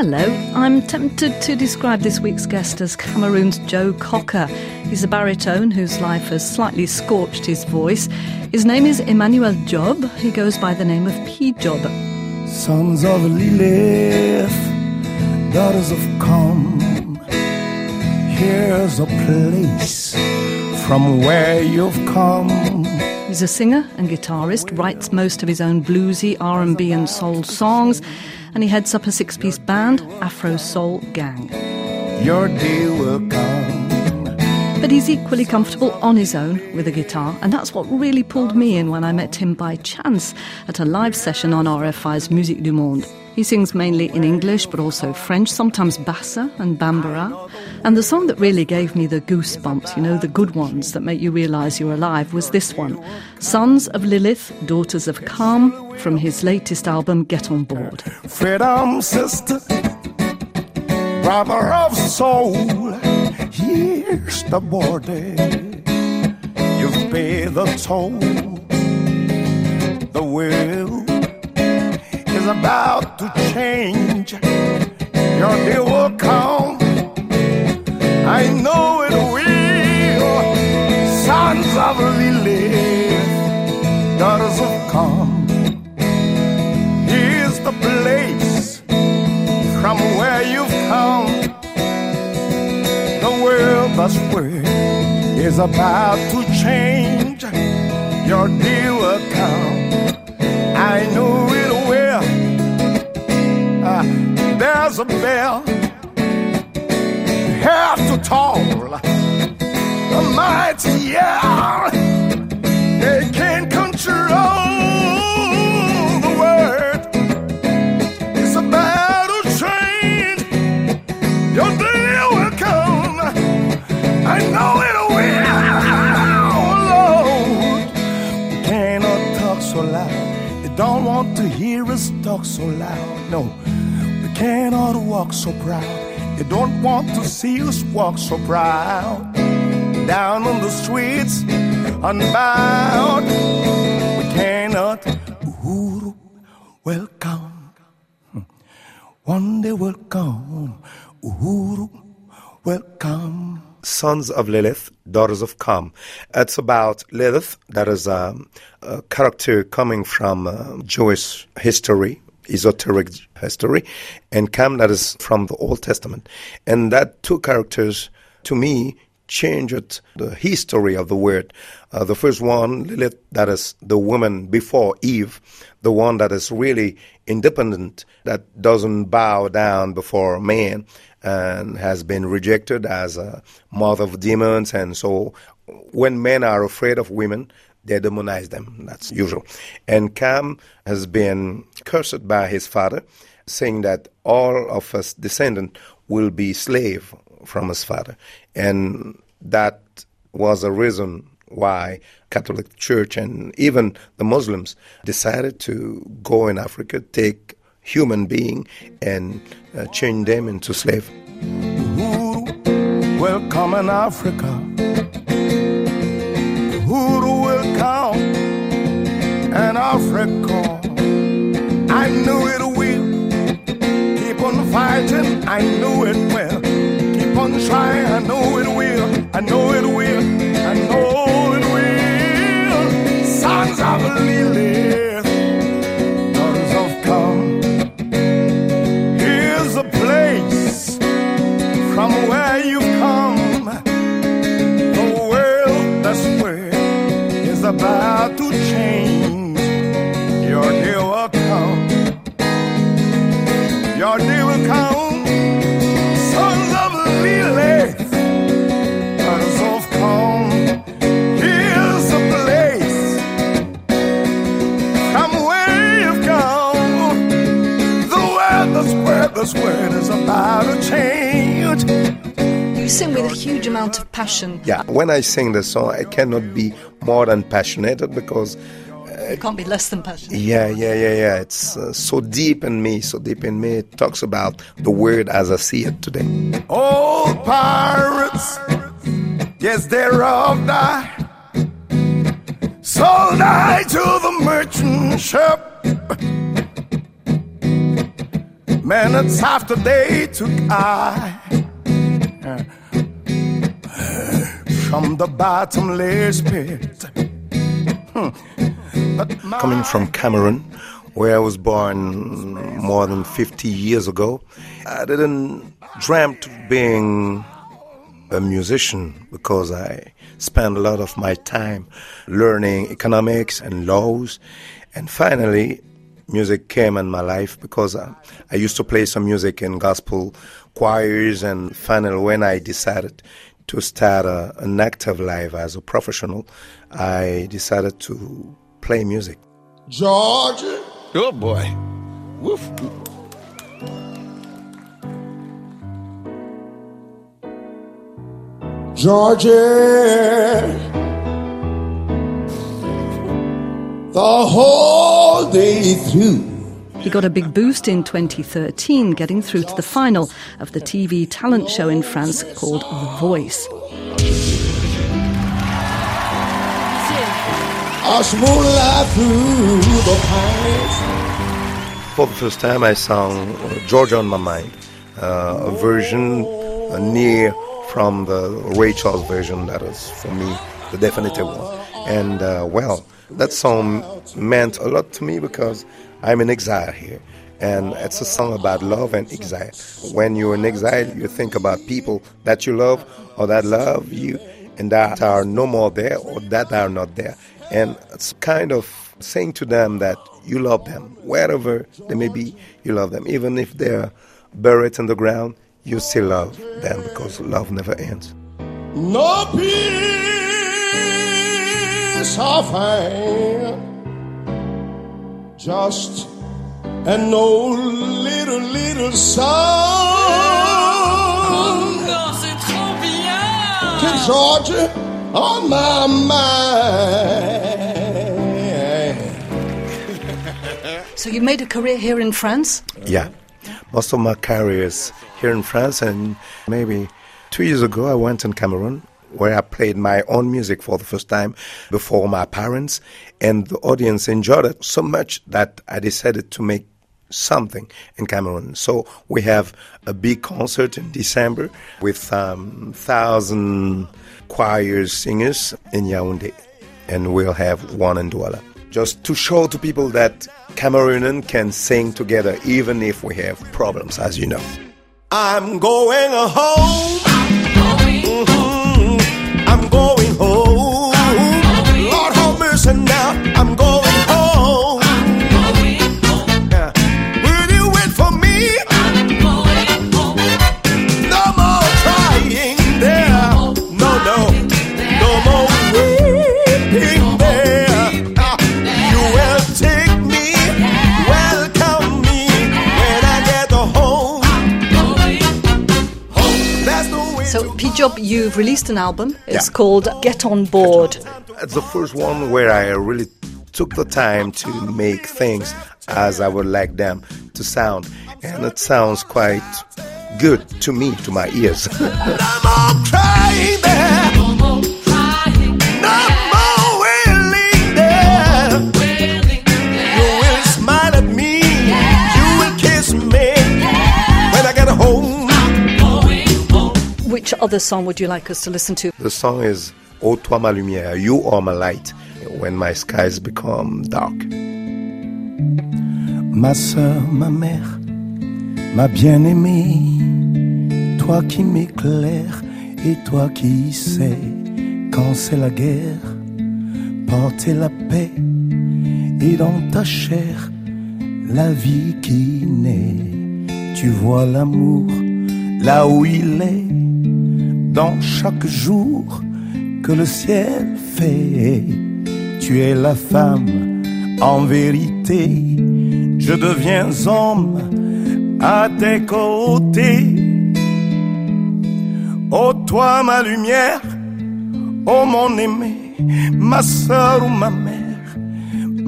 Hello, I'm tempted to describe this week's guest as Cameroon's Joe Cocker. He's a baritone whose life has slightly scorched his voice. His name is Emmanuel Djob. He goes by the name of π Djob. Sons of Lilith, daughters of Com, here's a place from where you've come. He's a singer and guitarist, writes most of his own bluesy, R&B and soul songs and he heads up a six piece band, Afro Soul Gang. Your day will come. But he's equally comfortable on his own with a guitar, and that's what really pulled me in when I met him by chance at a live session on RFI's Musiques du Monde. He sings mainly in English, but also French, sometimes Bassa and Bambara. And the song that really gave me the goosebumps, you know, the good ones that make you realize you're alive, was this one Sons of Lilith, Daughters of Calm, from his latest album, Get On Board. Freedom, sister, brother of soul, here's the border. You've paid the toll. The will about to change. Your day will come. I know it will. Sons of Lilith, daughters of calm. Here's the place from where you've come. The world that's where is about to change. Your day will come. I know it a bell. Have to toll. The mighty yeah, they can't control the word. It's about to change. Your day will come. I know it will. Lord, cannot talk so loud. You don't want to hear us talk so loud. No cannot walk so proud. You don't want to see us walk so proud. Down on the streets, unbowed. We cannot. Uhuru, welcome. One day will come. Uhuru, welcome. Sons of Lilith, Daughters of Kam. It's about Lilith, that is um, a character coming from uh, Jewish history, esoteric history, and Kam that is from the Old Testament. And that two characters, to me, changed the history of the word. Uh, the first one, Lilith, that is the woman before Eve, the one that is really independent, that doesn't bow down before man and has been rejected as a mother of demons. And so when men are afraid of women, they demonize them. That's usual. And Kam has been cursed by his father, saying that all of his descendant will be slave from his father. And that was a reason why Catholic Church and even the Muslims decided to go in Africa, take human being and uh, change them into slave. Welcome in Africa who will come and Africa. Fighting, I knew it will. Keep on trying, I know it will. I know it will. I know it will. Sons of Lilith, daughters of come. Here's a place from where you've this word is about to change you sing with a huge amount of passion. Yeah, when I sing the song, I cannot be more than passionate because. Uh, it can't be less than passionate. Yeah, yeah, yeah, yeah. It's uh, so deep in me, so deep in me. It talks about the word as I see it today. Old pirates, yes, they're all die. Sold I to the merchant ship. Minutes after they took I from the bottomless pit. Hmm. Coming from Cameroon, where I was born more than 50 years ago, I didn't dreamt of being a musician because I spent a lot of my time learning economics and laws. And finally, music came in my life because I, I used to play some music in gospel choirs. And finally, when I decided to start a, an active life as a professional, I decided to play music. Georgia. Oh boy. Woof. Georgia, the whole day through. He got a big boost in 2013, getting through to the final of the TV talent show in France called The Voice. For the first time, I sang Georgia on My Mind, uh, a version uh, near from the Ray Charles version that is, for me, the definitive one. And, uh, well, that song meant a lot to me because I'm in exile here. And it's a song about love and exile. When you're in exile, you think about people that you love or that love you and that are no more there or that are not there. And it's kind of saying to them that you love them. Wherever they may be, you love them. Even if they're buried in the ground, you still love them because love never ends. No peace I find, just an old little, little song. c'est trop bien! To Georgia on my mind. So you made a career here in France? Yeah. Most of my career is here in France, and maybe two years ago I went in Cameroon where I played my own music for the first time before my parents, and the audience enjoyed it so much that I decided to make something in Cameroon. So we have a big concert in December with um, thousand choirs, singers in Yaoundé, and we'll have one in Douala. Just to show to people that Cameroonian can sing together even if we have problems, as you know. I'm going home. Way So, to π Djob, you've released an album. It's Yeah. called Get On Board. It's the first one where I really took the time to make things as I would like them to sound. And it sounds quite good to me, to my ears. other song would you like us to listen to? the song is Ô toi ma lumière, you are my light, when my skies become dark. Ma soeur, ma mère, ma bien-aimée, toi qui m'éclaires et toi qui sais quand c'est la guerre, porter la paix et dans ta chair la vie qui naît. Tu vois l'amour là où il est, dans chaque jour que le ciel fait. Tu es la femme en vérité, je deviens homme à tes côtés. Oh toi ma lumière, oh mon aimé, ma soeur ou ma mère,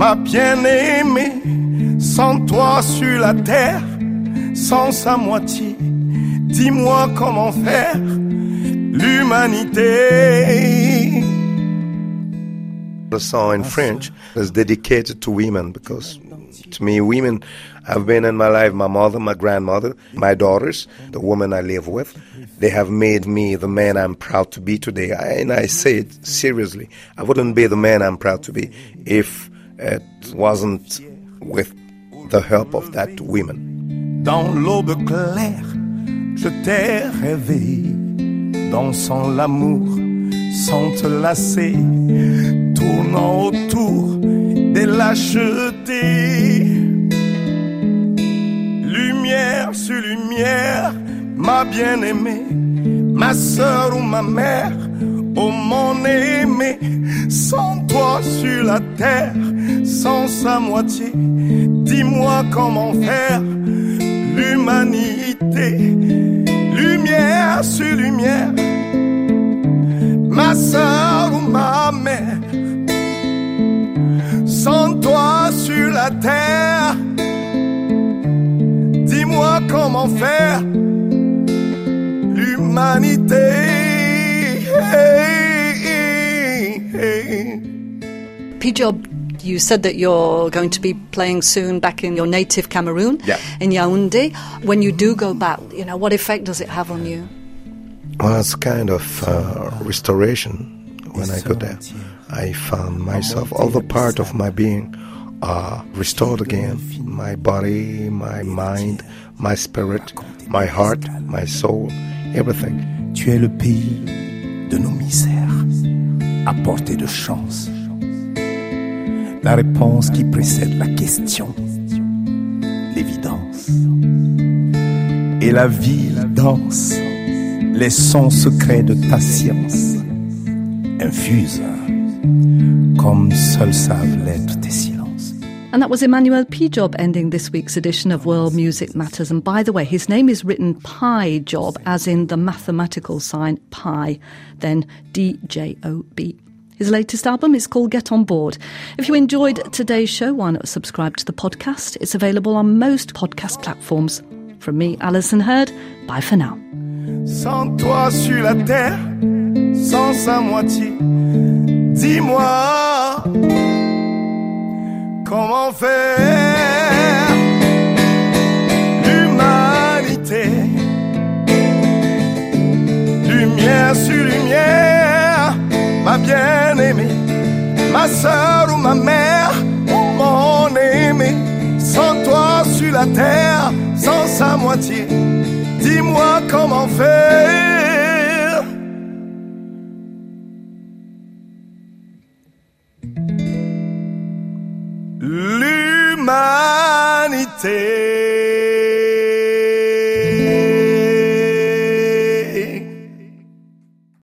ma bien-aimée, sans toi sur la terre, sans sa moitié, dis-moi comment faire l'humanité. The song in ah, French is dedicated to women because To me, women have been in my life my mother, my grandmother, my daughters, the woman I live with. They have made me the man I'm proud to be today. I, and I say it seriously. I wouldn't be the man I'm proud to be if it wasn't with the help of that women. Dans l'aube claire, je t'ai rêvé, dansant l'amour sans te lasser, tournant autour des lâchetés. Lumière sur lumière, ma bien-aimée, ma sœur ou ma mère, oh mon aimé, sans toi sur la terre, sans sa moitié, dis-moi comment faire l'humanité. Lumière sur lumière, ma sœur ou ma mère, sans toi sur la terre, dis-moi comment faire l'humanité. P Job, you said that you're going to be playing soon back in your native Cameroon, Yeah. in Yaoundé. When you do go back, you know, what effect does it have on you? Well, it's kind of uh, restoration when I go there. I found myself, all the part of my being are restored again. My body, my mind, my spirit, my heart, my soul, everything. Tu es le pays de nos misères, à portée de chance. La réponse qui précède la question, l'évidence. Et la vie danse, les sons secrets de ta science, infuse, comme seuls savent l'être tes silences. And that was Emmanuel P. Job ending this week's edition of World Music Matters. And by the way, his name is written Pi Job, as in the mathematical sign pi, then D J O B. His latest album is called Get On Board. If you enjoyed today's show, why not subscribe to the podcast? It's available on most podcast platforms. From me, Alison Hird, bye for now. Sans toi sur la terre, sans sa moitié, dis-moi comment faire ma bien-aimée, ma sœur ou ma mère, mon aimé, sans toi sur la terre, sans sa moitié. Dis-moi comment faire. L'humanité.